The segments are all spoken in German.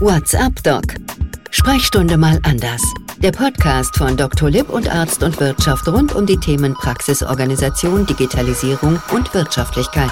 What's up, Doc? Sprechstunde mal anders. Der Podcast von Dr. Lipp und Arzt und Wirtschaft rund um die Themen Praxisorganisation, Digitalisierung und Wirtschaftlichkeit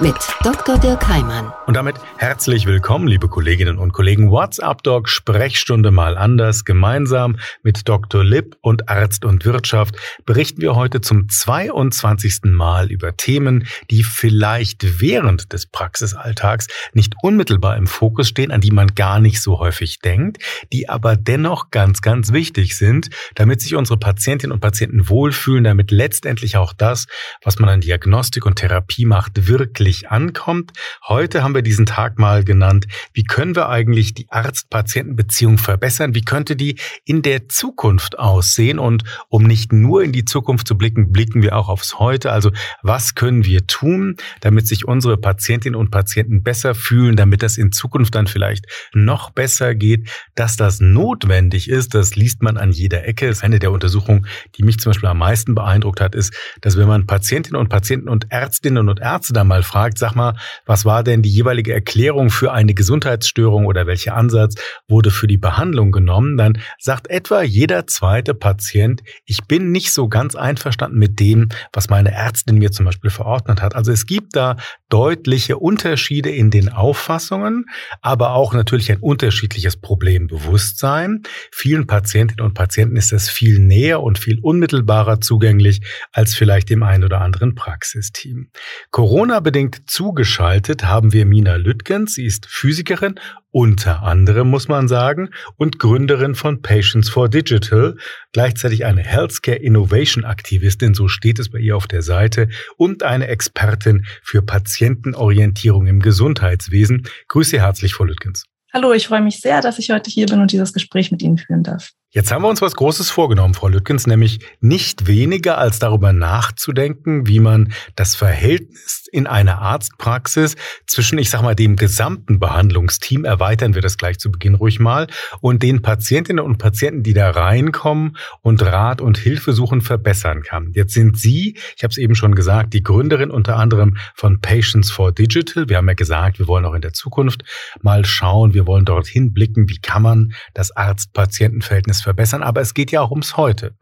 mit Dr. Dirk Heimann. Und damit herzlich willkommen, liebe Kolleginnen und Kollegen. WhatsApp Doc Sprechstunde mal anders. Gemeinsam mit Dr. Lipp und Arzt und Wirtschaft berichten wir heute zum 22. Mal über Themen, die vielleicht während des Praxisalltags nicht unmittelbar im Fokus stehen, an die man gar nicht so häufig denkt, die aber dennoch ganz, ganz wichtig sind, damit sich unsere Patientinnen und Patienten wohlfühlen, damit letztendlich auch das, was man an Diagnostik und Therapie macht, wirklich wirklich ankommt. Heute haben wir diesen Tag mal genannt, wie können wir eigentlich die Arzt-Patienten-Beziehung verbessern? Wie könnte die in der Zukunft aussehen? Und um nicht nur in die Zukunft zu blicken, blicken wir auch aufs Heute. Also was können wir tun, damit sich unsere Patientinnen und Patienten besser fühlen, damit das in Zukunft dann vielleicht noch besser geht? Dass das notwendig ist, das liest man an jeder Ecke. Das ist eine der Untersuchungen, die mich zum Beispiel am meisten beeindruckt hat, ist, dass wenn man Patientinnen und Patienten und Ärztinnen und Ärzte da mal fragt, sag mal, was war denn die jeweilige Erklärung für eine Gesundheitsstörung oder welcher Ansatz wurde für die Behandlung genommen, dann sagt etwa jeder zweite Patient, ich bin nicht so ganz einverstanden mit dem, was meine Ärztin mir zum Beispiel verordnet hat. Also es gibt da deutliche Unterschiede in den Auffassungen, aber auch natürlich ein unterschiedliches Problembewusstsein. Vielen Patientinnen und Patienten ist das viel näher und viel unmittelbarer zugänglich als vielleicht dem einen oder anderen Praxisteam. Corona bedingt unbedingt zugeschaltet haben wir Mina Lüttgens. Sie ist Physikerin, unter anderem muss man sagen, und Gründerin von Patients for Digital, gleichzeitig eine Healthcare Innovation Aktivistin, so steht es bei ihr auf der Seite, und eine Expertin für Patientenorientierung im Gesundheitswesen. Grüße herzlich, Frau Lüttgens. Hallo, ich freue mich sehr, dass ich heute hier bin und dieses Gespräch mit Ihnen führen darf. Jetzt haben wir uns was Großes vorgenommen, Frau Lüttgens, nämlich nicht weniger als darüber nachzudenken, wie man das Verhältnis in einer Arztpraxis zwischen, ich sag mal, dem gesamten Behandlungsteam, erweitern wir das gleich zu Beginn ruhig mal, und den Patientinnen und Patienten, die da reinkommen und Rat und Hilfe suchen, verbessern kann. Jetzt sind Sie, ich habe es eben schon gesagt, die Gründerin unter anderem von Patients for Digital. Wir haben ja gesagt, wir wollen auch in der Zukunft mal schauen, wir wollen dorthin blicken, wie kann man das Arzt-Patienten-Verhältnis verbessern, aber es geht ja auch ums Heute.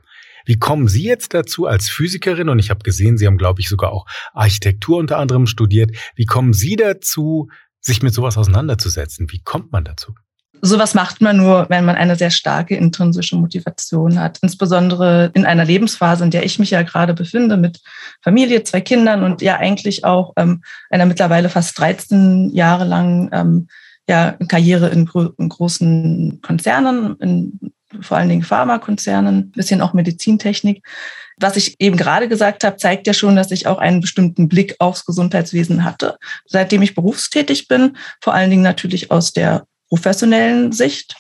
Wie kommen Sie jetzt dazu als Physikerin? Und ich habe gesehen, Sie haben, glaube ich, sogar auch Architektur unter anderem studiert. Wie kommen Sie dazu, sich mit sowas auseinanderzusetzen? Wie kommt man dazu? Sowas macht man nur, wenn man eine sehr starke intrinsische Motivation hat. Insbesondere in einer Lebensphase, in der ich mich ja gerade befinde, mit Familie, zwei Kindern und ja eigentlich auch ähm, einer mittlerweile fast 13 Jahre lang ähm, ja, Karriere in, in großen Konzernen, in vor allen Dingen Pharmakonzernen, bisschen auch Medizintechnik. Was ich eben gerade gesagt habe, zeigt ja schon, dass ich auch einen bestimmten Blick aufs Gesundheitswesen hatte. Seitdem ich berufstätig bin, vor allen Dingen natürlich aus der professionellen Sicht.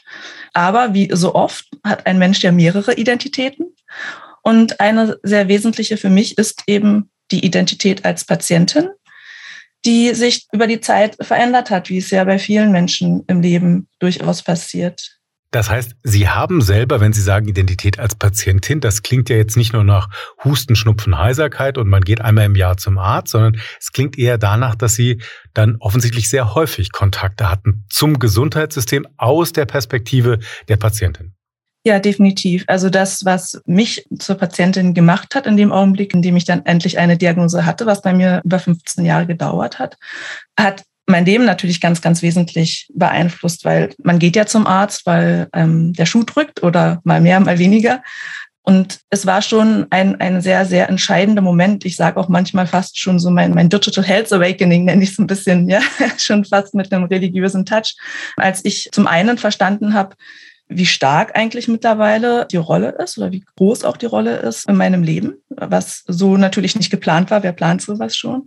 Aber wie so oft hat ein Mensch ja mehrere Identitäten. Und eine sehr wesentliche für mich ist eben die Identität als Patientin, die sich über die Zeit verändert hat, wie es ja bei vielen Menschen im Leben durchaus passiert. Das heißt, Sie haben selber, wenn Sie sagen Identität als Patientin, das klingt ja jetzt nicht nur nach Husten, Schnupfen, Heiserkeit und man geht einmal im Jahr zum Arzt, sondern es klingt eher danach, dass Sie dann offensichtlich sehr häufig Kontakte hatten zum Gesundheitssystem aus der Perspektive der Patientin. Ja, definitiv. Also das, was mich zur Patientin gemacht hat in dem Augenblick, in dem ich dann endlich eine Diagnose hatte, was bei mir über 15 Jahre gedauert hat, hat mein Leben natürlich ganz, ganz wesentlich beeinflusst, weil man geht ja zum Arzt, weil ähm, der Schuh drückt oder mal mehr, mal weniger. Und es war schon ein, ein sehr, sehr entscheidender Moment. Ich sage auch manchmal fast schon so mein, mein Digital Health Awakening, nenne ich es ein bisschen, ja, schon fast mit einem religiösen Touch, als ich zum einen verstanden habe, wie stark eigentlich mittlerweile die Rolle ist oder wie groß auch die Rolle ist in meinem Leben, was so natürlich nicht geplant war. Wer plant sowas schon?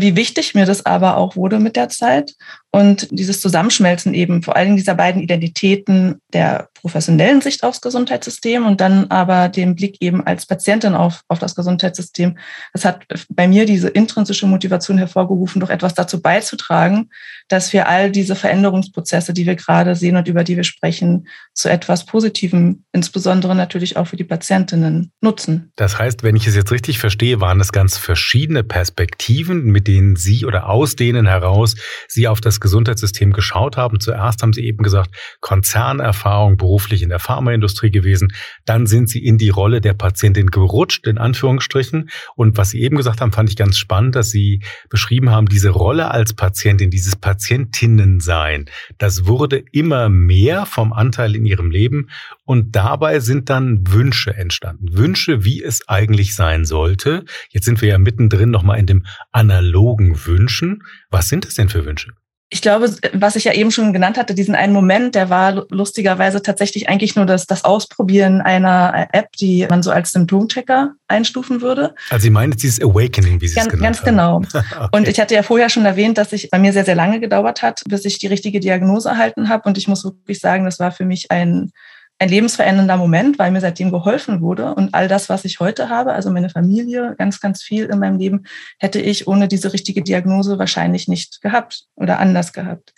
Wie wichtig mir das aber auch wurde mit der Zeit und dieses Zusammenschmelzen eben vor allem dieser beiden Identitäten der professionellen Sicht aufs Gesundheitssystem und dann aber den Blick eben als Patientin auf, auf das Gesundheitssystem. Das hat bei mir diese intrinsische Motivation hervorgerufen, doch etwas dazu beizutragen, dass wir all diese Veränderungsprozesse, die wir gerade sehen und über die wir sprechen, zu etwas Positivem, insbesondere natürlich auch für die Patientinnen, nutzen. Das heißt, wenn ich es jetzt richtig verstehe, waren das ganz verschiedene Perspektiven, mit denen Sie oder aus denen heraus Sie auf das Gesundheitssystem geschaut haben. Zuerst haben Sie eben gesagt, Konzernerfahrung beruflich in der Pharmaindustrie gewesen. Dann sind Sie in die Rolle der Patientin gerutscht, in Anführungsstrichen. Und was Sie eben gesagt haben, fand ich ganz spannend, dass Sie beschrieben haben, diese Rolle als Patientin, dieses Patientinnensein, das wurde immer mehr vom Anteil in Ihrem Leben. Und dabei sind dann Wünsche entstanden. Wünsche, wie es eigentlich sein sollte. Jetzt sind wir ja mittendrin nochmal in dem analogen Wünschen. Was sind das denn für Wünsche? Ich glaube, was ich ja eben schon genannt hatte, diesen einen Moment, der war lustigerweise tatsächlich eigentlich nur das, das Ausprobieren einer App, die man so als Symptomchecker einstufen würde. Also Sie meinen dieses Awakening, wie Sie ganz, es genannt Ganz genau. okay. Und ich hatte ja vorher schon erwähnt, dass ich bei mir sehr, sehr lange gedauert hat, bis ich die richtige Diagnose erhalten habe. Und ich muss wirklich sagen, das war für mich ein ein lebensverändernder Moment, weil mir seitdem geholfen wurde. Und all das, was ich heute habe, also meine Familie, ganz, ganz viel in meinem Leben, hätte ich ohne diese richtige Diagnose wahrscheinlich nicht gehabt oder anders gehabt.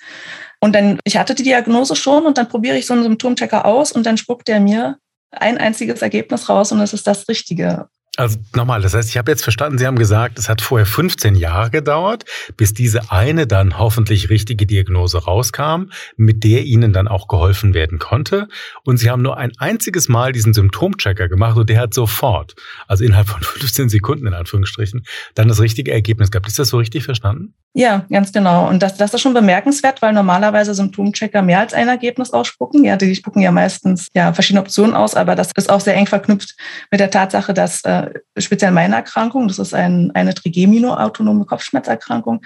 Und dann, ich hatte die Diagnose schon und dann probiere ich so einen Symptomchecker aus und dann spuckt der mir ein einziges Ergebnis raus und es ist das Richtige. Also nochmal, das heißt, ich habe jetzt verstanden, Sie haben gesagt, es hat vorher 15 Jahre gedauert, bis diese eine dann hoffentlich richtige Diagnose rauskam, mit der Ihnen dann auch geholfen werden konnte. Und Sie haben nur ein einziges Mal diesen Symptomchecker gemacht und der hat sofort, also innerhalb von 15 Sekunden in Anführungsstrichen, dann das richtige Ergebnis gehabt. Ist das so richtig verstanden? Ja, ganz genau. Und das, das ist schon bemerkenswert, weil normalerweise Symptomchecker mehr als ein Ergebnis ausspucken. Ja, die spucken ja meistens ja verschiedene Optionen aus, aber das ist auch sehr eng verknüpft mit der Tatsache, dass äh, speziell meine Erkrankung, das ist ein, eine Trigemino-autonome Kopfschmerzerkrankung,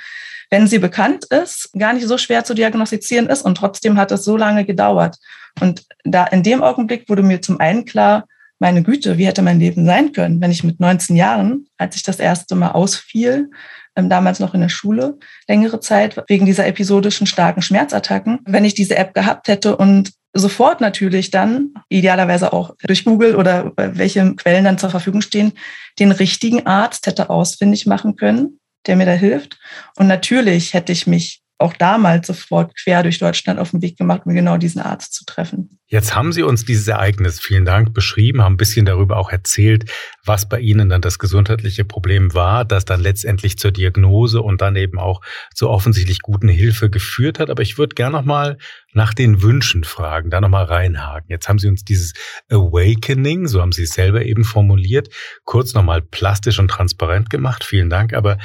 wenn sie bekannt ist, gar nicht so schwer zu diagnostizieren ist und trotzdem hat es so lange gedauert. Und da in dem Augenblick wurde mir zum einen klar, meine Güte, wie hätte mein Leben sein können, wenn ich mit 19 Jahren, als ich das erste Mal ausfiel, damals noch in der Schule, längere Zeit wegen dieser episodischen starken Schmerzattacken, wenn ich diese App gehabt hätte und sofort natürlich dann, idealerweise auch durch Google oder welche Quellen dann zur Verfügung stehen, den richtigen Arzt hätte ausfindig machen können, der mir da hilft. Und natürlich hätte ich mich auch damals sofort quer durch Deutschland auf den Weg gemacht, um genau diesen Arzt zu treffen. Jetzt haben Sie uns dieses Ereignis, vielen Dank, beschrieben, haben ein bisschen darüber auch erzählt, was bei Ihnen dann das gesundheitliche Problem war, das dann letztendlich zur Diagnose und dann eben auch zur offensichtlich guten Hilfe geführt hat. Aber ich würde gerne nochmal nach den Wünschen fragen, da nochmal reinhaken. Jetzt haben Sie uns dieses Awakening, so haben Sie es selber eben formuliert, kurz nochmal plastisch und transparent gemacht. Vielen Dank. Aber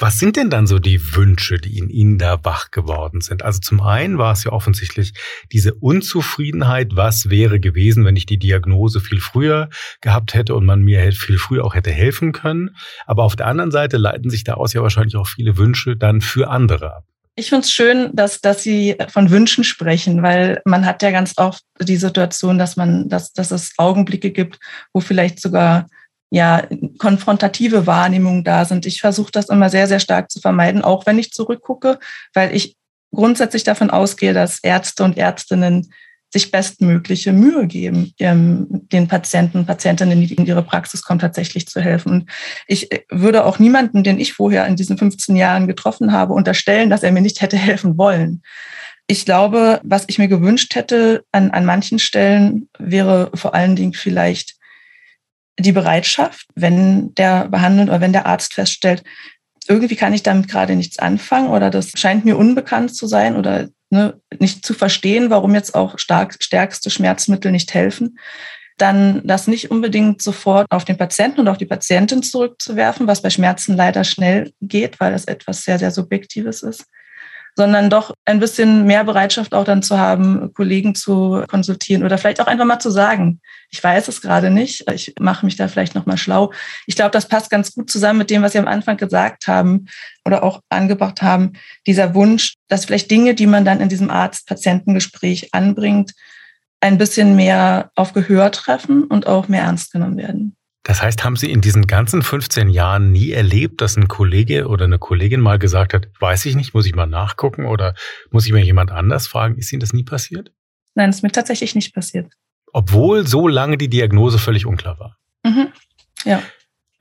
was sind denn dann so die Wünsche, die in Ihnen da wach geworden sind? Also zum einen war es ja offensichtlich diese Unzufriedenheit, was wäre gewesen, wenn ich die Diagnose viel früher gehabt hätte und man mir viel früher auch hätte helfen können. Aber auf der anderen Seite leiten sich daraus ja wahrscheinlich auch viele Wünsche dann für andere ab. Ich finde es schön, dass, dass Sie von Wünschen sprechen, weil man hat ja ganz oft die Situation, dass man, dass, dass es Augenblicke gibt, wo vielleicht sogar ja, konfrontative Wahrnehmungen da sind. Ich versuche das immer sehr, sehr stark zu vermeiden, auch wenn ich zurückgucke, weil ich grundsätzlich davon ausgehe, dass Ärzte und Ärztinnen sich bestmögliche Mühe geben, den Patienten, Patientinnen, die in ihre Praxis kommen, tatsächlich zu helfen. Und ich würde auch niemanden, den ich vorher in diesen 15 Jahren getroffen habe, unterstellen, dass er mir nicht hätte helfen wollen. Ich glaube, was ich mir gewünscht hätte an, an manchen Stellen, wäre vor allen Dingen vielleicht die Bereitschaft, wenn der Behandelnde oder wenn der Arzt feststellt, irgendwie kann ich damit gerade nichts anfangen oder das scheint mir unbekannt zu sein oder ne, nicht zu verstehen, warum jetzt auch stark, stärkste Schmerzmittel nicht helfen, dann das nicht unbedingt sofort auf den Patienten und auf die Patientin zurückzuwerfen, was bei Schmerzen leider schnell geht, weil das etwas sehr, sehr Subjektives ist, sondern doch ein bisschen mehr Bereitschaft auch dann zu haben, Kollegen zu konsultieren oder vielleicht auch einfach mal zu sagen, ich weiß es gerade nicht, ich mache mich da vielleicht noch mal schlau. Ich glaube, das passt ganz gut zusammen mit dem, was Sie am Anfang gesagt haben oder auch angebracht haben, dieser Wunsch, dass vielleicht Dinge, die man dann in diesem Arzt-Patientengespräch anbringt, ein bisschen mehr auf Gehör treffen und auch mehr ernst genommen werden. Das heißt, haben Sie in diesen ganzen 15 Jahren nie erlebt, dass ein Kollege oder eine Kollegin mal gesagt hat, weiß ich nicht, muss ich mal nachgucken oder muss ich mir jemand anders fragen? Ist Ihnen das nie passiert? Nein, es ist mir tatsächlich nicht passiert. Obwohl so lange die Diagnose völlig unklar war. Mhm. Ja.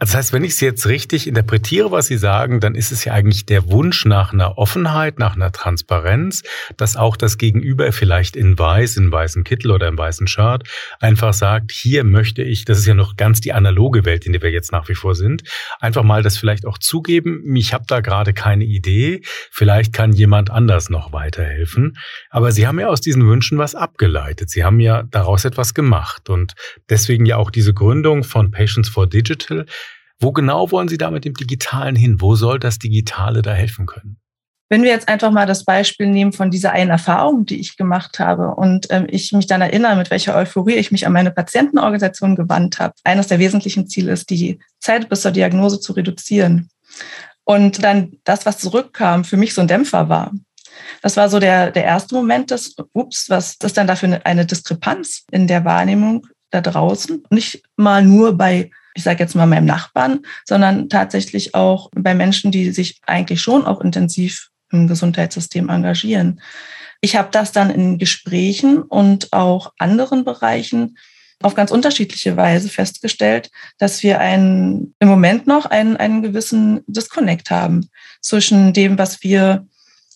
Also das heißt, wenn ich es jetzt richtig interpretiere, was Sie sagen, dann ist es ja eigentlich der Wunsch nach einer Offenheit, nach einer Transparenz, dass auch das Gegenüber vielleicht in weiß, in weißen Kittel oder im weißen Shirt einfach sagt, hier möchte ich, das ist ja noch ganz die analoge Welt, in der wir jetzt nach wie vor sind, einfach mal das vielleicht auch zugeben, ich habe da gerade keine Idee, vielleicht kann jemand anders noch weiterhelfen. Aber Sie haben ja aus diesen Wünschen was abgeleitet. Sie haben ja daraus etwas gemacht und deswegen ja auch diese Gründung von Patients for Digital, wo genau wollen Sie da mit dem Digitalen hin? Wo soll das Digitale da helfen können? Wenn wir jetzt einfach mal das Beispiel nehmen von dieser einen Erfahrung, die ich gemacht habe und ähm, ich mich dann erinnere, mit welcher Euphorie ich mich an meine Patientenorganisation gewandt habe. Eines der wesentlichen Ziele ist, die Zeit bis zur Diagnose zu reduzieren. Und dann das, was zurückkam, für mich so ein Dämpfer war. Das war so der, der erste Moment des, ups, was ist dann dafür eine Diskrepanz in der Wahrnehmung da draußen? Nicht mal nur bei ich sage jetzt mal meinem Nachbarn, sondern tatsächlich auch bei Menschen, die sich eigentlich schon auch intensiv im Gesundheitssystem engagieren. Ich habe das dann in Gesprächen und auch anderen Bereichen auf ganz unterschiedliche Weise festgestellt, dass wir einen, im Moment noch einen, einen gewissen Disconnect haben zwischen dem, was wir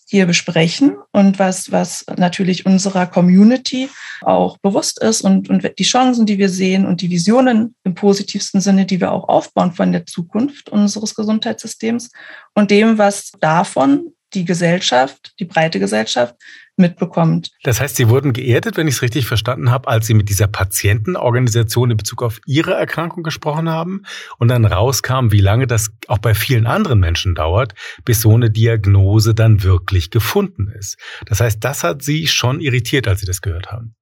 hier besprechen und was, was natürlich unserer Community auch bewusst ist und, und die Chancen, die wir sehen und die Visionen im positivsten Sinne, die wir auch aufbauen von der Zukunft unseres Gesundheitssystems und dem, was davon die Gesellschaft, die breite Gesellschaft mitbekommt. Das heißt, Sie wurden geerdet, wenn ich es richtig verstanden habe, als Sie mit dieser Patientenorganisation in Bezug auf Ihre Erkrankung gesprochen haben und dann rauskam, wie lange das auch bei vielen anderen Menschen dauert, bis so eine Diagnose dann wirklich gefunden ist. Das heißt, das hat Sie schon irritiert, als Sie das gehört haben.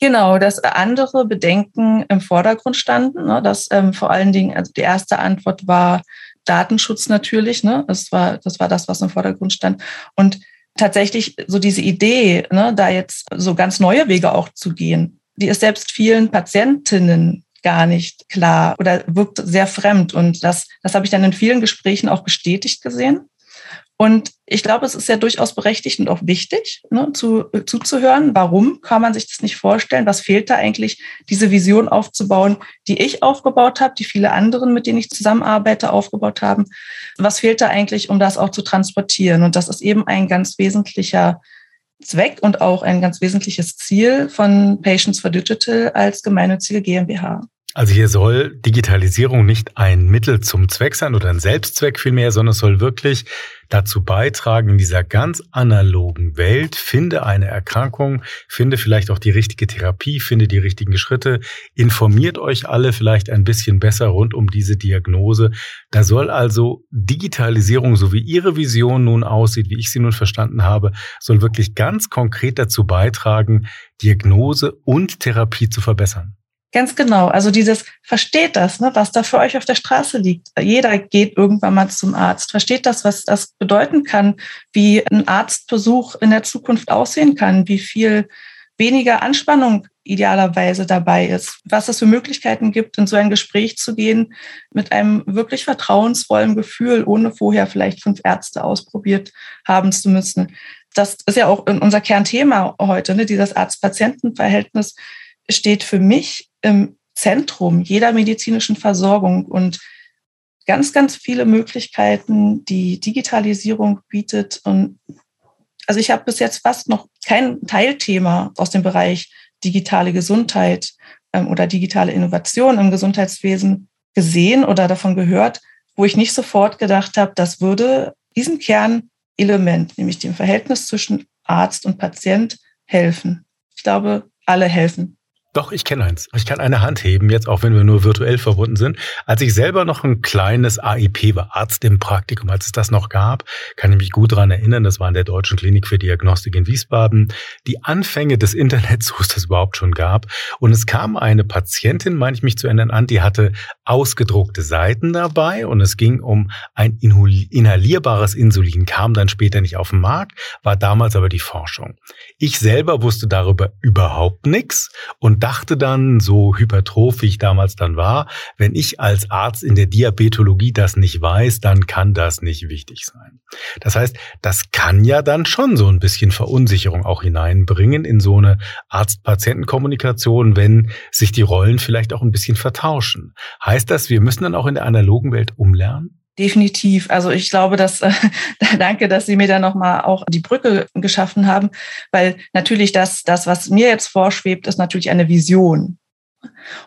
Genau, dass andere Bedenken im Vordergrund standen. Ne, dass ähm, vor allen Dingen, also die erste Antwort war Datenschutz natürlich. Ne, das war das war das, was im Vordergrund stand. Und tatsächlich so diese Idee, ne, da jetzt so ganz neue Wege auch zu gehen, die ist selbst vielen Patientinnen gar nicht klar oder wirkt sehr fremd. Und das, das habe ich dann in vielen Gesprächen auch bestätigt gesehen. Und ich glaube, es ist ja durchaus berechtigt und auch wichtig, ne, zu, zuzuhören. Warum kann man sich das nicht vorstellen? Was fehlt da eigentlich, diese Vision aufzubauen, die ich aufgebaut habe, die viele anderen, mit denen ich zusammenarbeite, aufgebaut haben? Was fehlt da eigentlich, um das auch zu transportieren? Und das ist eben ein ganz wesentlicher Zweck und auch ein ganz wesentliches Ziel von Patients for Digital als gemeinnützige GmbH. Also hier soll Digitalisierung nicht ein Mittel zum Zweck sein oder ein Selbstzweck vielmehr, sondern es soll wirklich dazu beitragen, in dieser ganz analogen Welt, finde eine Erkrankung, finde vielleicht auch die richtige Therapie, finde die richtigen Schritte, informiert euch alle vielleicht ein bisschen besser rund um diese Diagnose. Da soll also Digitalisierung, so wie Ihre Vision nun aussieht, wie ich sie nun verstanden habe, soll wirklich ganz konkret dazu beitragen, Diagnose und Therapie zu verbessern. Ganz genau. Also dieses versteht das, ne, was da für euch auf der Straße liegt. Jeder geht irgendwann mal zum Arzt. Versteht das, was das bedeuten kann, wie ein Arztbesuch in der Zukunft aussehen kann, wie viel weniger Anspannung idealerweise dabei ist, was es für Möglichkeiten gibt, in so ein Gespräch zu gehen mit einem wirklich vertrauensvollen Gefühl, ohne vorher vielleicht fünf Ärzte ausprobiert haben zu müssen. Das ist ja auch unser Kernthema heute, ne, dieses Arzt-Patienten-Verhältnis steht für mich im Zentrum jeder medizinischen Versorgung und ganz, ganz viele Möglichkeiten, die Digitalisierung bietet. Und also ich habe bis jetzt fast noch kein Teilthema aus dem Bereich digitale Gesundheit ähm, oder digitale Innovation im Gesundheitswesen gesehen oder davon gehört, wo ich nicht sofort gedacht habe, das würde diesem Kernelement, nämlich dem Verhältnis zwischen Arzt und Patient, helfen. Ich glaube, alle helfen. Doch, ich kenne eins. Ich kann eine Hand heben, jetzt auch wenn wir nur virtuell verbunden sind. Als ich selber noch ein kleines AIP war, Arzt im Praktikum, als es das noch gab, kann ich mich gut daran erinnern, das war in der Deutschen Klinik für Diagnostik in Wiesbaden, die Anfänge des Internets, so es das überhaupt schon gab. Und es kam eine Patientin, meine ich mich zu erinnern, an, die hatte ausgedruckte Seiten dabei und es ging um ein inhalierbares Insulin, kam dann später nicht auf den Markt, war damals aber die Forschung. Ich selber wusste darüber überhaupt nichts und dachte dann, so hypertroph damals dann war, wenn ich als Arzt in der Diabetologie das nicht weiß, dann kann das nicht wichtig sein. Das heißt, das kann ja dann schon so ein bisschen Verunsicherung auch hineinbringen in so eine Arzt-Patienten-Kommunikation, wenn sich die Rollen vielleicht auch ein bisschen vertauschen. Heißt das, wir müssen dann auch in der analogen Welt umlernen? Definitiv. Also ich glaube, dass äh, danke, dass Sie mir da nochmal auch die Brücke geschaffen haben, weil natürlich das, das, was mir jetzt vorschwebt, ist natürlich eine Vision.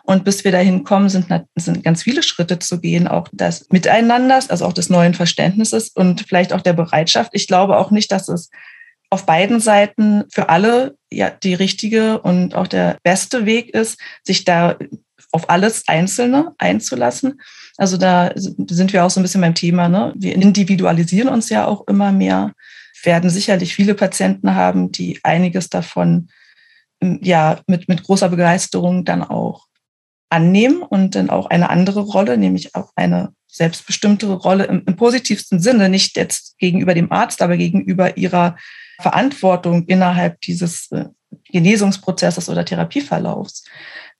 Und bis wir dahin kommen, sind, sind ganz viele Schritte zu gehen, auch des Miteinanders, also auch des neuen Verständnisses und vielleicht auch der Bereitschaft. Ich glaube auch nicht, dass es auf beiden Seiten für alle ja die richtige und auch der beste Weg ist, sich da auf alles Einzelne einzulassen. Also da sind wir auch so ein bisschen beim Thema. Ne? Wir individualisieren uns ja auch immer mehr. Werden sicherlich viele Patienten haben, die einiges davon ähm, ja mit, mit großer Begeisterung dann auch annehmen und dann auch eine andere Rolle, nämlich auch eine selbstbestimmtere Rolle im, im positivsten Sinne, nicht jetzt gegenüber dem Arzt, aber gegenüber ihrer Verantwortung innerhalb dieses äh, Genesungsprozesses oder Therapieverlaufs.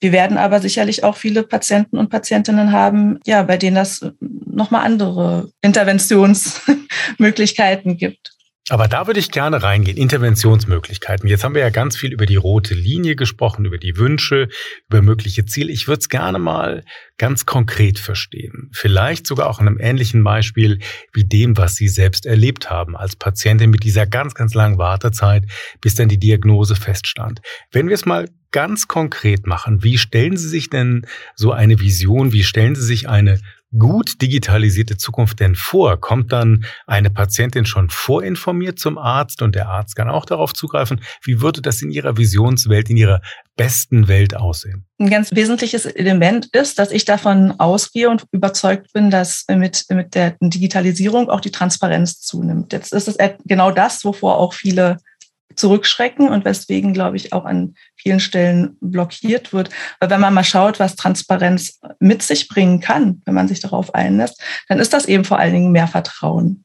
Wir werden aber sicherlich auch viele Patienten und Patientinnen haben, ja, bei denen das nochmal andere Interventionsmöglichkeiten gibt. Aber da würde ich gerne reingehen, Interventionsmöglichkeiten. Jetzt haben wir ja ganz viel über die rote Linie gesprochen, über die Wünsche, über mögliche Ziele. Ich würde es gerne mal ganz konkret verstehen. Vielleicht sogar auch in einem ähnlichen Beispiel wie dem, was Sie selbst erlebt haben als Patientin mit dieser ganz, ganz langen Wartezeit, bis dann die Diagnose feststand. Wenn wir es mal ganz konkret machen, wie stellen Sie sich denn so eine Vision, wie stellen Sie sich eine gut digitalisierte Zukunft denn vor? Kommt dann eine Patientin schon vorinformiert zum Arzt und der Arzt kann auch darauf zugreifen? Wie würde das in Ihrer Visionswelt, in Ihrer besten Welt aussehen? Ein ganz wesentliches Element ist, dass ich davon ausgehe und überzeugt bin, dass mit, mit der Digitalisierung auch die Transparenz zunimmt. Jetzt ist es genau das, wovor auch viele zurückschrecken und weswegen, glaube ich, auch an vielen Stellen blockiert wird. Weil wenn man mal schaut, was Transparenz mit sich bringen kann, wenn man sich darauf einlässt, dann ist das eben vor allen Dingen mehr Vertrauen.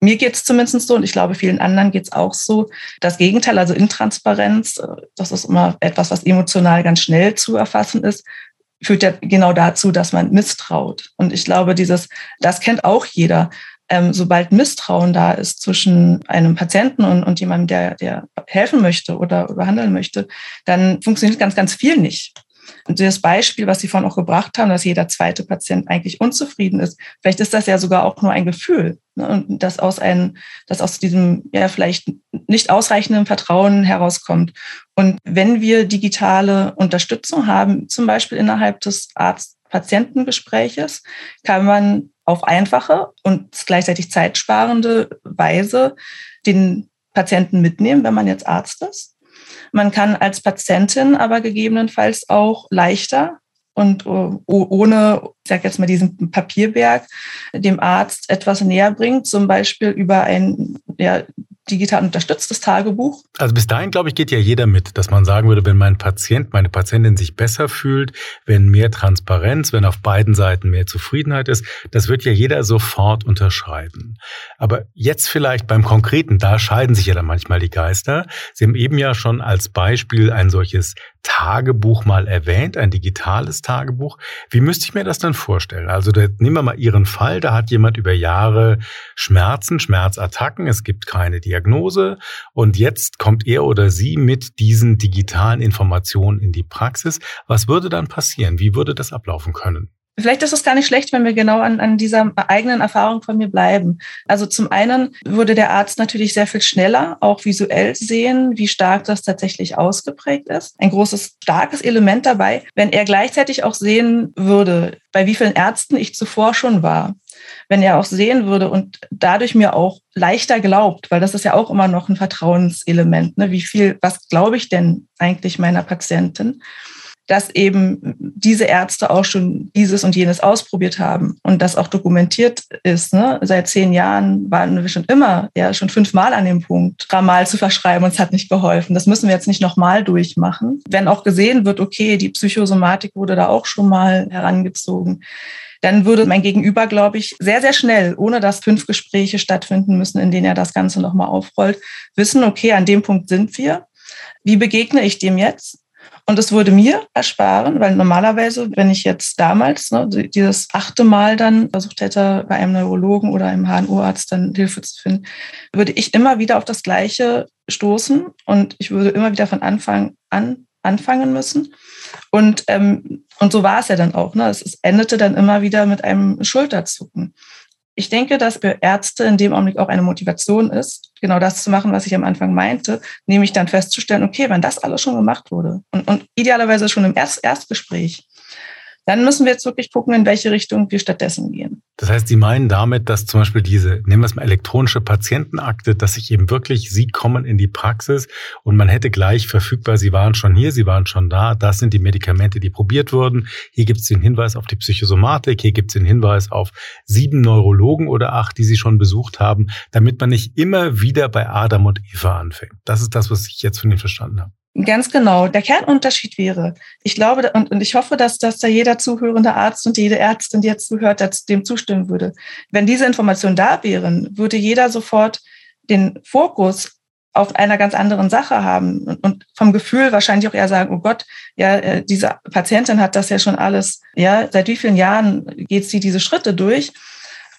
Mir geht es zumindest so und ich glaube, vielen anderen geht es auch so. Das Gegenteil, also Intransparenz, äh, das ist immer etwas, was emotional ganz schnell zu erfassen ist, führt ja genau dazu, dass man misstraut. Und ich glaube, dieses, das kennt auch jeder ähm, sobald Misstrauen da ist zwischen einem Patienten und, und jemandem, der, der helfen möchte oder behandeln möchte, dann funktioniert ganz, ganz viel nicht. Und das Beispiel, was Sie vorhin auch gebracht haben, dass jeder zweite Patient eigentlich unzufrieden ist, vielleicht ist das ja sogar auch nur ein Gefühl. Ne? Das aus einem, das aus diesem ja vielleicht nicht ausreichenden Vertrauen herauskommt. Und wenn wir digitale Unterstützung haben, zum Beispiel innerhalb des Arzt-Patientengespräches, kann man auf einfache und gleichzeitig zeitsparende Weise den Patienten mitnehmen, wenn man jetzt Arzt ist. Man kann als Patientin aber gegebenenfalls auch leichter und ohne, ich sage jetzt mal, diesen Papierberg dem Arzt etwas näher bringen, zum Beispiel über ein ja, digital unterstütztes Tagebuch. Also bis dahin, glaube ich, geht ja jeder mit, dass man sagen würde, wenn mein Patient, meine Patientin sich besser fühlt, wenn mehr Transparenz, wenn auf beiden Seiten mehr Zufriedenheit ist, das wird ja jeder sofort unterschreiben. Aber jetzt vielleicht beim Konkreten, da scheiden sich ja dann manchmal die Geister. Sie haben eben ja schon als Beispiel ein solches Tagebuch mal erwähnt, ein digitales Tagebuch. Wie müsste ich mir das dann vorstellen? Also da, nehmen wir mal Ihren Fall, da hat jemand über Jahre Schmerzen, Schmerzattacken, es gibt keine Diagnose und jetzt kommt er oder sie mit diesen digitalen Informationen in die Praxis. Was würde dann passieren? Wie würde das ablaufen können? Vielleicht ist es gar nicht schlecht, wenn wir genau an, an dieser eigenen Erfahrung von mir bleiben. Also zum einen würde der Arzt natürlich sehr viel schneller auch visuell sehen, wie stark das tatsächlich ausgeprägt ist. Ein großes, starkes Element dabei, wenn er gleichzeitig auch sehen würde, bei wie vielen Ärzten ich zuvor schon war. Wenn er auch sehen würde und dadurch mir auch leichter glaubt, weil das ist ja auch immer noch ein Vertrauenselement. Ne? Wie viel, was glaube ich denn eigentlich meiner Patientin? Dass eben diese Ärzte auch schon dieses und jenes ausprobiert haben und das auch dokumentiert ist. Ne? Seit zehn Jahren waren wir schon immer, ja, schon fünfmal an dem Punkt, Ramal zu verschreiben und es hat nicht geholfen. Das müssen wir jetzt nicht nochmal durchmachen. Wenn auch gesehen wird, okay, die Psychosomatik wurde da auch schon mal herangezogen, dann würde mein Gegenüber, glaube ich, sehr, sehr schnell, ohne dass fünf Gespräche stattfinden müssen, in denen er das Ganze nochmal aufrollt, wissen, okay, an dem Punkt sind wir. Wie begegne ich dem jetzt? Und es würde mir ersparen, weil normalerweise, wenn ich jetzt damals ne, dieses achte Mal dann versucht hätte, bei einem Neurologen oder einem HNO-Arzt dann Hilfe zu finden, würde ich immer wieder auf das Gleiche stoßen und ich würde immer wieder von Anfang an anfangen müssen. Und, ähm, und so war es ja dann auch. Ne? Es, es endete dann immer wieder mit einem Schulterzucken. Ich denke, dass für Ärzte in dem Augenblick auch eine Motivation ist, genau das zu machen, was ich am Anfang meinte, nämlich dann festzustellen, okay, wenn das alles schon gemacht wurde und, und idealerweise schon im Erst Erstgespräch, dann müssen wir jetzt wirklich gucken, in welche Richtung wir stattdessen gehen. Das heißt, Sie meinen damit, dass zum Beispiel diese, nehmen wir es mal elektronische Patientenakte, dass sich eben wirklich, Sie kommen in die Praxis und man hätte gleich verfügbar, Sie waren schon hier, Sie waren schon da, das sind die Medikamente, die probiert wurden. Hier gibt es den Hinweis auf die Psychosomatik, hier gibt es den Hinweis auf sieben Neurologen oder acht, die Sie schon besucht haben, damit man nicht immer wieder bei Adam und Eva anfängt. Das ist das, was ich jetzt von Ihnen verstanden habe. Ganz genau. Der Kernunterschied wäre, ich glaube und, und ich hoffe, dass, dass da jeder zuhörende Arzt und jede Ärztin, die jetzt zuhört, dem zustimmen würde. Wenn diese Informationen da wären, würde jeder sofort den Fokus auf einer ganz anderen Sache haben und, vom Gefühl wahrscheinlich auch eher sagen, oh Gott, ja, äh, diese Patientin hat das ja schon alles, ja, seit wie vielen Jahren geht sie diese Schritte durch?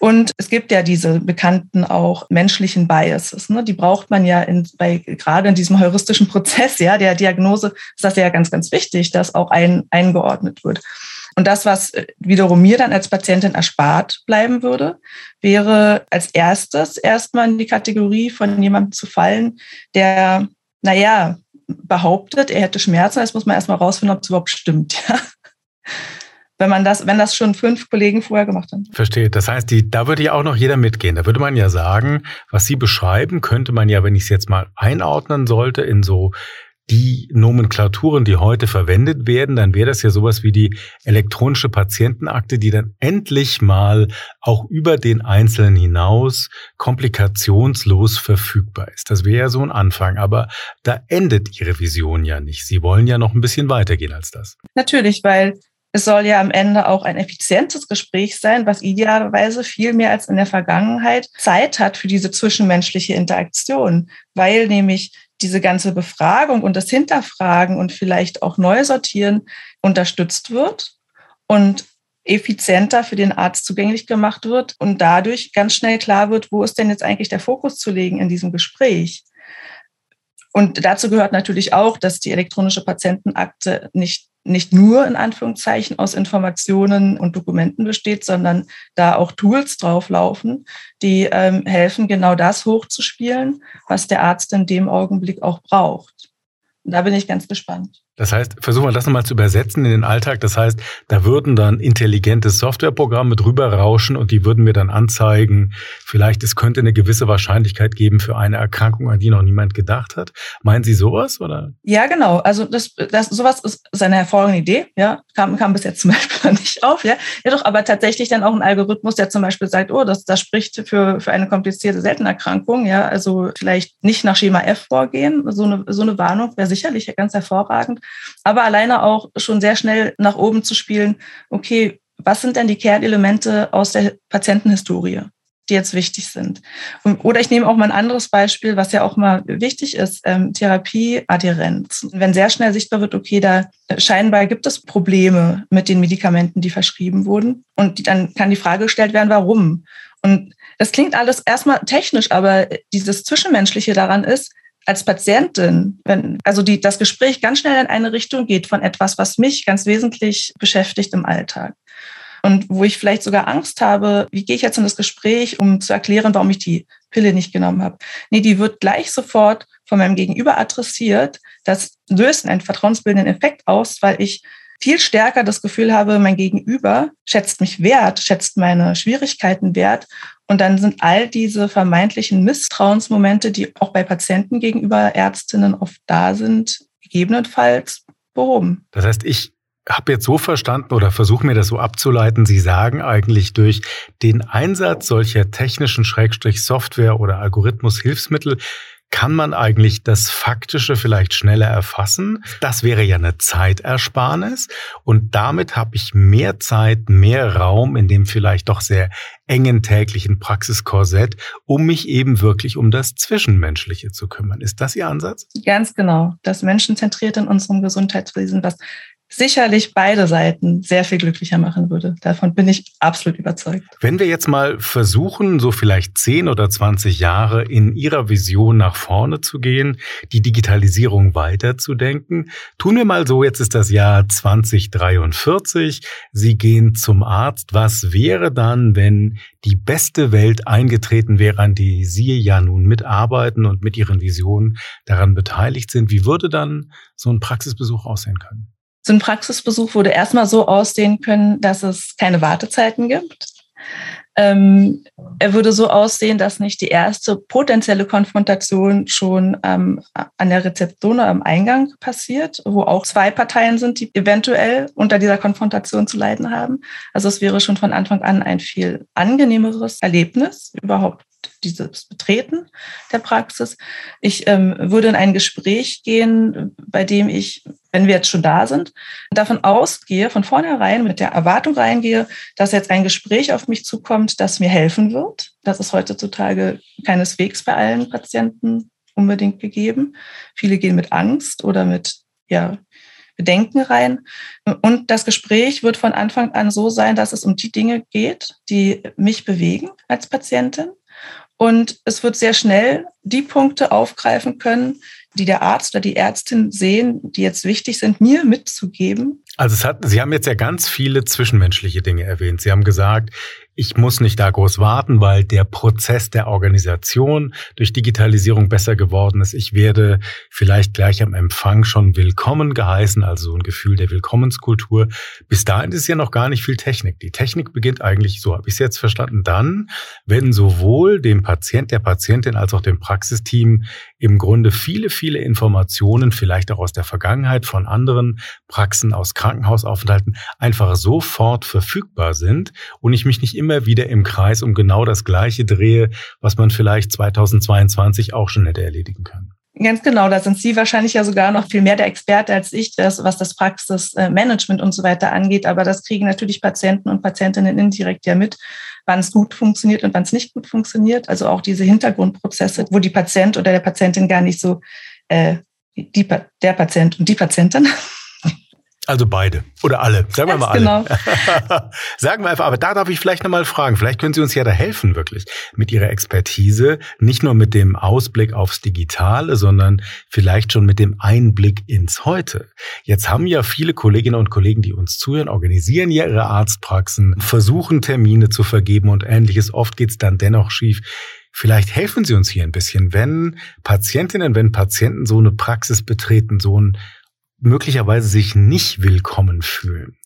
Und es gibt ja diese bekannten auch menschlichen Biases. Ne? Die braucht man ja in, bei, gerade in diesem heuristischen Prozess, ja, der Diagnose ist das ja ganz, ganz wichtig, dass auch ein, eingeordnet wird. Und das, was wiederum mir dann als Patientin erspart bleiben würde, wäre als erstes erstmal in die Kategorie von jemandem zu fallen, der, naja, behauptet, er hätte Schmerzen. Jetzt muss man erstmal rausfinden, ob es überhaupt stimmt. Ja? Wenn man das, wenn das schon fünf Kollegen vorher gemacht haben. Verstehe. Das heißt, die, da würde ja auch noch jeder mitgehen. Da würde man ja sagen, was Sie beschreiben, könnte man ja, wenn ich es jetzt mal einordnen sollte, in so die Nomenklaturen, die heute verwendet werden, dann wäre das ja sowas wie die elektronische Patientenakte, die dann endlich mal auch über den Einzelnen hinaus komplikationslos verfügbar ist. Das wäre ja so ein Anfang, aber da endet Ihre Vision ja nicht. Sie wollen ja noch ein bisschen weitergehen als das. Natürlich, weil es soll ja am Ende auch ein effizientes Gespräch sein, was idealerweise viel mehr als in der Vergangenheit Zeit hat für diese zwischenmenschliche Interaktion, weil nämlich diese ganze Befragung und das Hinterfragen und vielleicht auch Neusortieren unterstützt wird und effizienter für den Arzt zugänglich gemacht wird und dadurch ganz schnell klar wird, wo ist denn jetzt eigentlich der Fokus zu legen in diesem Gespräch. Und dazu gehört natürlich auch, dass die elektronische Patientenakte nicht nicht nur in Anführungszeichen aus Informationen und Dokumenten besteht, sondern da auch Tools drauflaufen, die ähm, helfen, genau das hochzuspielen, was der Arzt in dem Augenblick auch braucht. Und da bin ich ganz gespannt. Das heißt, versuchen wir das nochmal zu übersetzen in den Alltag. Das heißt, da würden dann intelligente Softwareprogramme drüber rauschen und die würden mir dann anzeigen, vielleicht es könnte eine gewisse Wahrscheinlichkeit geben für eine Erkrankung, an die noch niemand gedacht hat. Meinen Sie sowas oder? Ja, genau. Also das, das sowas ist eine hervorragende Idee. Ja, kam, kam bis jetzt zum Beispiel nicht auf. Ja, ja doch, aber tatsächlich dann auch ein Algorithmus, der zum Beispiel sagt, oh, das, das spricht für, für eine komplizierte Seltenerkrankung. Ja, also vielleicht nicht nach Schema F vorgehen. So eine, so eine Warnung wäre sicherlich ganz hervorragend aber alleine auch schon sehr schnell nach oben zu spielen, okay, was sind denn die Kernelemente aus der Patientenhistorie? die jetzt wichtig sind. Oder ich nehme auch mal ein anderes Beispiel, was ja auch mal wichtig ist, ähm, Therapieadherenz. Wenn sehr schnell sichtbar wird, okay, da scheinbar gibt es Probleme mit den Medikamenten, die verschrieben wurden. Und die, dann kann die Frage gestellt werden, warum? Und das klingt alles erstmal technisch, aber dieses Zwischenmenschliche daran ist, als Patientin, wenn also die, das Gespräch ganz schnell in eine Richtung geht von etwas, was mich ganz wesentlich beschäftigt im Alltag. Und wo ich vielleicht sogar Angst habe, wie gehe ich jetzt in das Gespräch, um zu erklären, warum ich die Pille nicht genommen habe. Nee, die wird gleich sofort von meinem Gegenüber adressiert. Das löst einen vertrauensbildenden Effekt aus, weil ich viel stärker das Gefühl habe, mein Gegenüber schätzt mich wert, schätzt meine Schwierigkeiten wert. Und dann sind all diese vermeintlichen Misstrauensmomente, die auch bei Patienten gegenüber Ärztinnen oft da sind, gegebenenfalls behoben. Das heißt, ich habe jetzt so verstanden oder versuche mir das so abzuleiten, Sie sagen eigentlich durch den Einsatz solcher technischen Schrägstrich Software oder Algorithmus-Hilfsmittel kann man eigentlich das Faktische vielleicht schneller erfassen. Das wäre ja eine Zeitersparnis und damit habe ich mehr Zeit, mehr Raum in dem vielleicht doch sehr engen täglichen Praxiskorsett, um mich eben wirklich um das Zwischenmenschliche zu kümmern. Ist das Ihr Ansatz? Ganz genau. Das Menschenzentrierte in unserem Gesundheitswesen, was sicherlich beide Seiten sehr viel glücklicher machen würde. Davon bin ich absolut überzeugt. Wenn wir jetzt mal versuchen, so vielleicht 10 oder 20 Jahre in Ihrer Vision nach vorne zu gehen, die Digitalisierung weiterzudenken, tun wir mal so, jetzt ist das Jahr 2043, Sie gehen zum Arzt. Was wäre dann, wenn die beste Welt eingetreten wäre, an die Sie ja nun mitarbeiten und mit Ihren Visionen daran beteiligt sind? Wie würde dann so ein Praxisbesuch aussehen können? So ein Praxisbesuch würde erstmal so aussehen können, dass es keine Wartezeiten gibt. Ähm, er würde so aussehen, dass nicht die erste potenzielle Konfrontation schon ähm, an der Rezeption oder am Eingang passiert, wo auch zwei Parteien sind, die eventuell unter dieser Konfrontation zu leiden haben. Also es wäre schon von Anfang an ein viel angenehmeres Erlebnis, überhaupt dieses Betreten der Praxis. Ich ähm, würde in ein Gespräch gehen, bei dem ich, wenn wir jetzt schon da sind, davon ausgehe, von vornherein mit der Erwartung reingehe, dass jetzt ein Gespräch auf mich zukommt, das mir helfen wird. Das ist heutzutage keineswegs bei allen Patienten unbedingt gegeben. Viele gehen mit Angst oder mit ja, Bedenken rein. Und das Gespräch wird von Anfang an so sein, dass es um die Dinge geht, die mich bewegen als Patientin und es wird sehr schnell die Punkte aufgreifen können, die der Arzt oder die Ärztin sehen, die jetzt wichtig sind, mir mitzugeben. Also es hat, Sie haben jetzt ja ganz viele zwischenmenschliche Dinge erwähnt. Sie haben gesagt, ich muss nicht da groß warten, weil der Prozess der Organisation durch Digitalisierung besser geworden ist. Ich werde vielleicht gleich am Empfang schon willkommen geheißen, also ein Gefühl der Willkommenskultur. Bis dahin ist ja noch gar nicht viel Technik. Die Technik beginnt eigentlich, so habe ich es jetzt verstanden, dann, wenn sowohl dem Patient, der Patientin als auch dem Praxisteam im Grunde viele, viele Informationen, vielleicht auch aus der Vergangenheit von anderen Praxen, aus Krankenhausaufenthalten, einfach sofort verfügbar sind und ich mich nicht immer wieder im Kreis um genau das Gleiche drehe, was man vielleicht 2022 auch schon hätte erledigen können. Ganz genau, da sind Sie wahrscheinlich ja sogar noch viel mehr der Experte als ich, das, was das Praxismanagement und so weiter angeht. Aber das kriegen natürlich Patienten und Patientinnen indirekt ja mit, wann es gut funktioniert und wann es nicht gut funktioniert. Also auch diese Hintergrundprozesse, wo die Patient oder der Patientin gar nicht so äh, die, der Patient und die Patientin also beide oder alle. Sagen wir mal alle. Genau. Sagen wir einfach, aber da darf ich vielleicht nochmal fragen. Vielleicht können Sie uns ja da helfen, wirklich, mit Ihrer Expertise. Nicht nur mit dem Ausblick aufs Digitale, sondern vielleicht schon mit dem Einblick ins Heute. Jetzt haben ja viele Kolleginnen und Kollegen, die uns zuhören, organisieren ja ihre Arztpraxen, versuchen Termine zu vergeben und ähnliches. Oft geht's dann dennoch schief. Vielleicht helfen Sie uns hier ein bisschen, wenn Patientinnen, wenn Patienten so eine Praxis betreten, so ein möglicherweise sich nicht willkommen fühlen.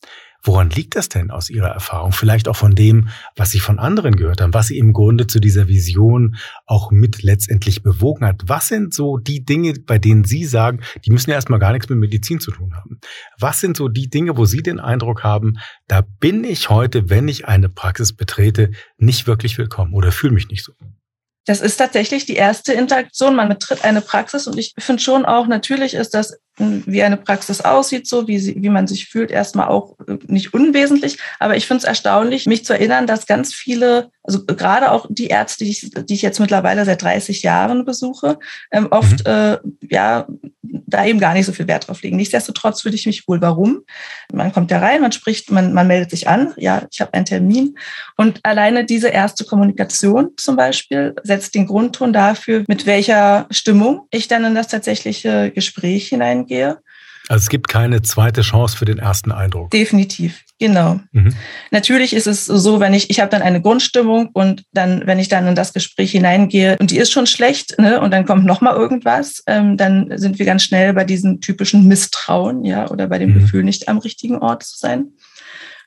Woran liegt das denn aus Ihrer Erfahrung? Vielleicht auch von dem, was Sie von anderen gehört haben, was Sie im Grunde zu dieser Vision auch mit letztendlich bewogen hat. Was sind so die Dinge, bei denen Sie sagen, die müssen ja erstmal gar nichts mit Medizin zu tun haben? Was sind so die Dinge, wo Sie den Eindruck haben, da bin ich heute, wenn ich eine Praxis betrete, nicht wirklich willkommen oder fühle mich nicht so? Das ist tatsächlich die erste Interaktion. Man betritt eine Praxis und ich finde schon auch, natürlich ist das wie eine Praxis aussieht, so wie, sie, wie man sich fühlt, erstmal auch äh, nicht unwesentlich. Aber ich finde es erstaunlich, mich zu erinnern, dass ganz viele, also gerade auch die Ärzte, die ich, die ich jetzt mittlerweile seit 30 Jahren besuche, ähm, oft mhm. äh, ja da eben gar nicht so viel Wert drauf legen. Nichtsdestotrotz fühle ich mich wohl. Warum? Man kommt ja rein, man spricht, man, man meldet sich an, ja, ich habe einen Termin. Und alleine diese erste Kommunikation zum Beispiel setzt den Grundton dafür, mit welcher Stimmung ich dann in das tatsächliche Gespräch hinein gehe. Also es gibt keine zweite Chance für den ersten Eindruck. Definitiv, genau. Mhm. Natürlich ist es so, wenn ich, ich habe dann eine Grundstimmung und dann, wenn ich dann in das Gespräch hineingehe und die ist schon schlecht, ne, und dann kommt nochmal irgendwas, ähm, dann sind wir ganz schnell bei diesem typischen Misstrauen, ja, oder bei dem mhm. Gefühl, nicht am richtigen Ort zu sein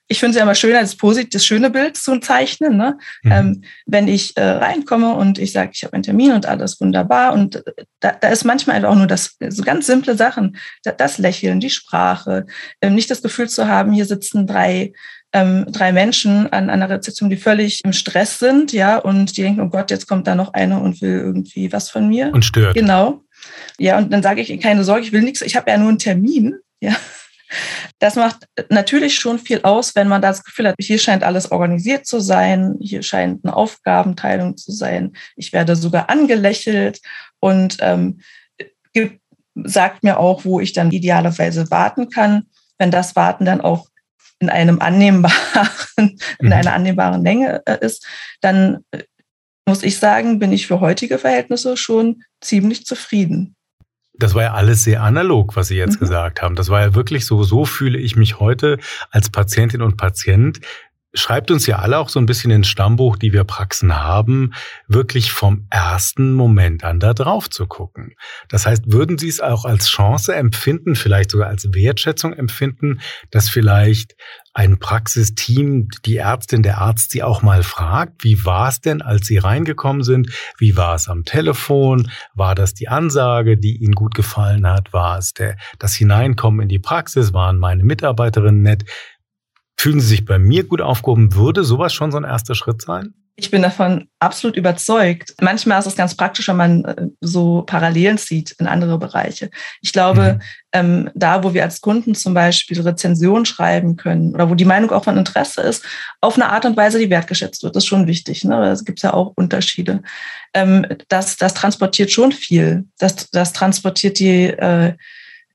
ich finde es ja immer schöner, das positiv, das schöne Bild zu zeichnen. Ne? Mhm. Ähm, wenn ich äh, reinkomme und ich sage, ich habe einen Termin und alles wunderbar. Und äh, da, da ist manchmal einfach auch nur das, so ganz simple Sachen, das, das Lächeln, die Sprache, ähm, nicht das Gefühl zu haben, hier sitzen drei ähm, drei Menschen an einer Rezeption, die völlig im Stress sind, ja, und die denken, oh Gott, jetzt kommt da noch einer und will irgendwie was von mir. Und stört. Genau. Ja, und dann sage ich, keine Sorge, ich will nichts, ich habe ja nur einen Termin, ja. Das macht natürlich schon viel aus, wenn man das Gefühl hat, hier scheint alles organisiert zu sein, hier scheint eine Aufgabenteilung zu sein. Ich werde sogar angelächelt und ähm, sagt mir auch, wo ich dann idealerweise warten kann. Wenn das Warten dann auch in einem annehmbaren, in mhm. einer annehmbaren Länge äh, ist, dann äh, muss ich sagen, bin ich für heutige Verhältnisse schon ziemlich zufrieden. Das war ja alles sehr analog, was Sie jetzt mhm. gesagt haben. Das war ja wirklich so, so fühle ich mich heute als Patientin und Patient. Schreibt uns ja alle auch so ein bisschen ins Stammbuch, die wir Praxen haben, wirklich vom ersten Moment an da drauf zu gucken. Das heißt, würden Sie es auch als Chance empfinden, vielleicht sogar als Wertschätzung empfinden, dass vielleicht ein Praxisteam, die Ärztin, der Arzt sie auch mal fragt, wie war es denn, als sie reingekommen sind? Wie war es am Telefon? War das die Ansage, die ihnen gut gefallen hat? War es der, das Hineinkommen in die Praxis? Waren meine Mitarbeiterinnen nett? Fühlen Sie sich bei mir gut aufgehoben? Würde sowas schon so ein erster Schritt sein? Ich bin davon absolut überzeugt. Manchmal ist es ganz praktisch, wenn man äh, so Parallelen sieht in andere Bereiche. Ich glaube, mhm. ähm, da, wo wir als Kunden zum Beispiel Rezensionen schreiben können oder wo die Meinung auch von Interesse ist, auf eine Art und Weise, die wertgeschätzt wird, das ist schon wichtig. Ne? Da gibt es ja auch Unterschiede. Ähm, das, das transportiert schon viel. Das, das transportiert die, äh,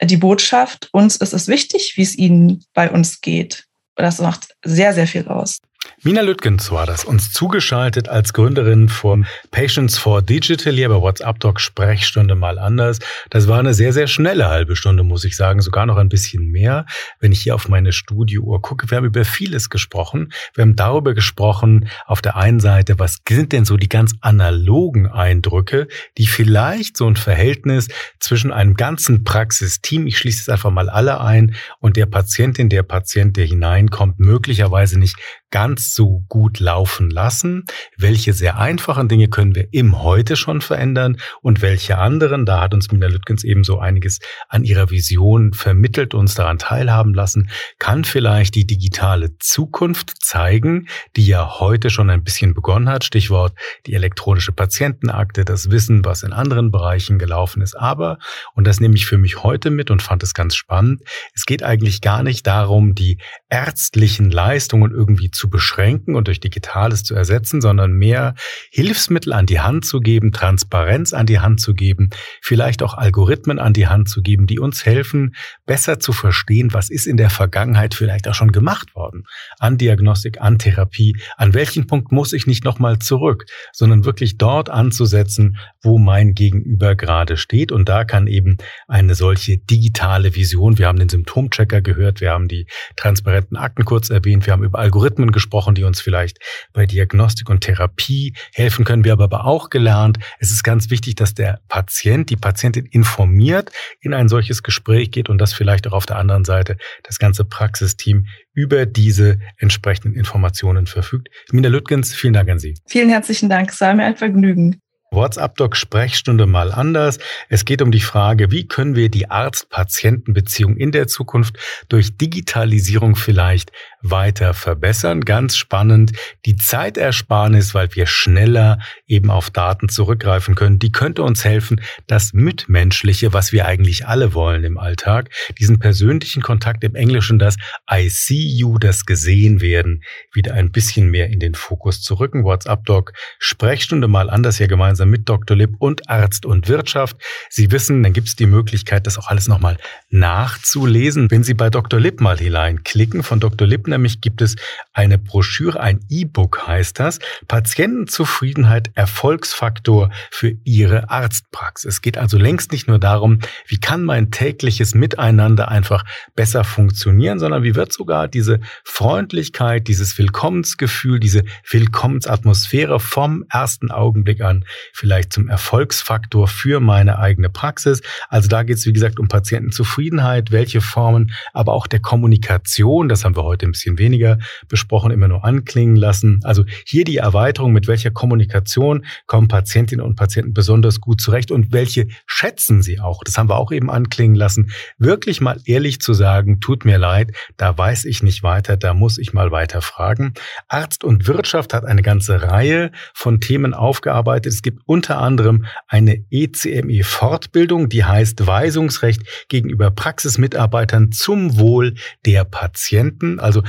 die Botschaft, uns ist es wichtig, wie es Ihnen bei uns geht. Das macht sehr, sehr viel aus. Mina Lüttgens war das, uns zugeschaltet als Gründerin von Patients for Digital hier bei WhatsApp Doc Sprechstunde mal anders. Das war eine sehr, sehr schnelle halbe Stunde, muss ich sagen, sogar noch ein bisschen mehr. Wenn ich hier auf meine Studiouhr gucke, wir haben über vieles gesprochen. Wir haben darüber gesprochen, auf der einen Seite, was sind denn so die ganz analogen Eindrücke, die vielleicht so ein Verhältnis zwischen einem ganzen Praxisteam, ich schließe es einfach mal alle ein, und der Patientin, der Patient, der hineinkommt, möglicherweise nicht ganz so gut laufen lassen? Welche sehr einfachen Dinge können wir im Heute schon verändern und welche anderen? Da hat uns Mina Lüttgens ebenso einiges an ihrer Vision vermittelt, uns daran teilhaben lassen. Kann vielleicht die digitale Zukunft zeigen, die ja heute schon ein bisschen begonnen hat? Stichwort die elektronische Patientenakte, das Wissen, was in anderen Bereichen gelaufen ist. Aber, und das nehme ich für mich heute mit und fand es ganz spannend, es geht eigentlich gar nicht darum, die ärztlichen Leistungen irgendwie beschränken und durch Digitales zu ersetzen, sondern mehr Hilfsmittel an die Hand zu geben, Transparenz an die Hand zu geben, vielleicht auch Algorithmen an die Hand zu geben, die uns helfen, besser zu verstehen, was ist in der Vergangenheit vielleicht auch schon gemacht worden. An Diagnostik, an Therapie, an welchen Punkt muss ich nicht nochmal zurück, sondern wirklich dort anzusetzen, wo mein Gegenüber gerade steht. Und da kann eben eine solche digitale Vision, wir haben den Symptomchecker gehört, wir haben die transparenten Akten kurz erwähnt, wir haben über Algorithmen Methoden gesprochen, die uns vielleicht bei Diagnostik und Therapie helfen können. Wir haben aber auch gelernt, es ist ganz wichtig, dass der Patient, die Patientin informiert in ein solches Gespräch geht und dass vielleicht auch auf der anderen Seite das ganze Praxisteam über diese entsprechenden Informationen verfügt. Mina Lüttgens, vielen Dank an Sie. Vielen herzlichen Dank. Es war mir ein Vergnügen. WhatsApp-Doc Sprechstunde mal anders. Es geht um die Frage, wie können wir die Arzt-Patienten-Beziehung in der Zukunft durch Digitalisierung vielleicht weiter verbessern. Ganz spannend, die Zeitersparnis, weil wir schneller eben auf Daten zurückgreifen können, die könnte uns helfen, das Mitmenschliche, was wir eigentlich alle wollen im Alltag, diesen persönlichen Kontakt im Englischen, das I see you, das gesehen werden, wieder ein bisschen mehr in den Fokus zu rücken. WhatsApp-Doc Sprechstunde mal anders hier gemeinsam mit Dr. Lipp und Arzt und Wirtschaft. Sie wissen, dann gibt es die Möglichkeit, das auch alles nochmal nachzulesen. Wenn Sie bei Dr. Lipp mal hineinklicken, von Dr. Lipp nämlich gibt es eine Broschüre, ein E-Book heißt das, Patientenzufriedenheit Erfolgsfaktor für Ihre Arztpraxis. Es geht also längst nicht nur darum, wie kann mein tägliches Miteinander einfach besser funktionieren, sondern wie wird sogar diese Freundlichkeit, dieses Willkommensgefühl, diese Willkommensatmosphäre vom ersten Augenblick an vielleicht zum Erfolgsfaktor für meine eigene Praxis. Also da geht es, wie gesagt, um Patientenzufriedenheit, welche Formen, aber auch der Kommunikation, das haben wir heute im bisschen weniger besprochen, immer nur anklingen lassen. Also hier die Erweiterung, mit welcher Kommunikation kommen Patientinnen und Patienten besonders gut zurecht und welche schätzen sie auch. Das haben wir auch eben anklingen lassen. Wirklich mal ehrlich zu sagen, tut mir leid, da weiß ich nicht weiter, da muss ich mal weiter fragen. Arzt und Wirtschaft hat eine ganze Reihe von Themen aufgearbeitet. Es gibt unter anderem eine ECME-Fortbildung, die heißt Weisungsrecht gegenüber Praxismitarbeitern zum Wohl der Patienten. Also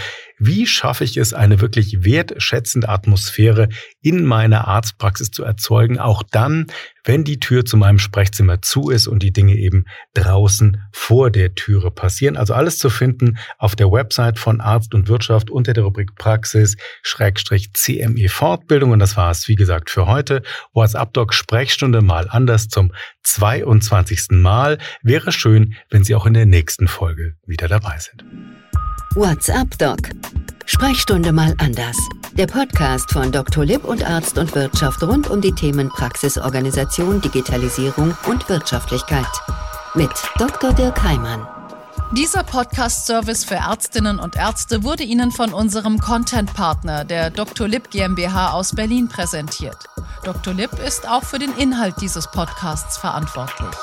wie schaffe ich es, eine wirklich wertschätzende Atmosphäre in meiner Arztpraxis zu erzeugen, auch dann, wenn die Tür zu meinem Sprechzimmer zu ist und die Dinge eben draußen vor der Türe passieren. Also alles zu finden auf der Website von Arzt und Wirtschaft unter der Rubrik Praxis Schrägstrich CME Fortbildung. Und das war es, wie gesagt, für heute. WhatsApp Doc Sprechstunde mal anders zum 22. Mal. Wäre schön, wenn Sie auch in der nächsten Folge wieder dabei sind. WhatsApp Doc. Sprechstunde mal anders. Der Podcast von Dr. Lipp und Arzt und Wirtschaft rund um die Themen Praxisorganisation, Digitalisierung und Wirtschaftlichkeit. Mit Dr. Dirk Heimann. Dieser Podcast-Service für Ärztinnen und Ärzte wurde Ihnen von unserem Content-Partner, der Dr. Lipp GmbH aus Berlin, präsentiert. Dr. Lipp ist auch für den Inhalt dieses Podcasts verantwortlich.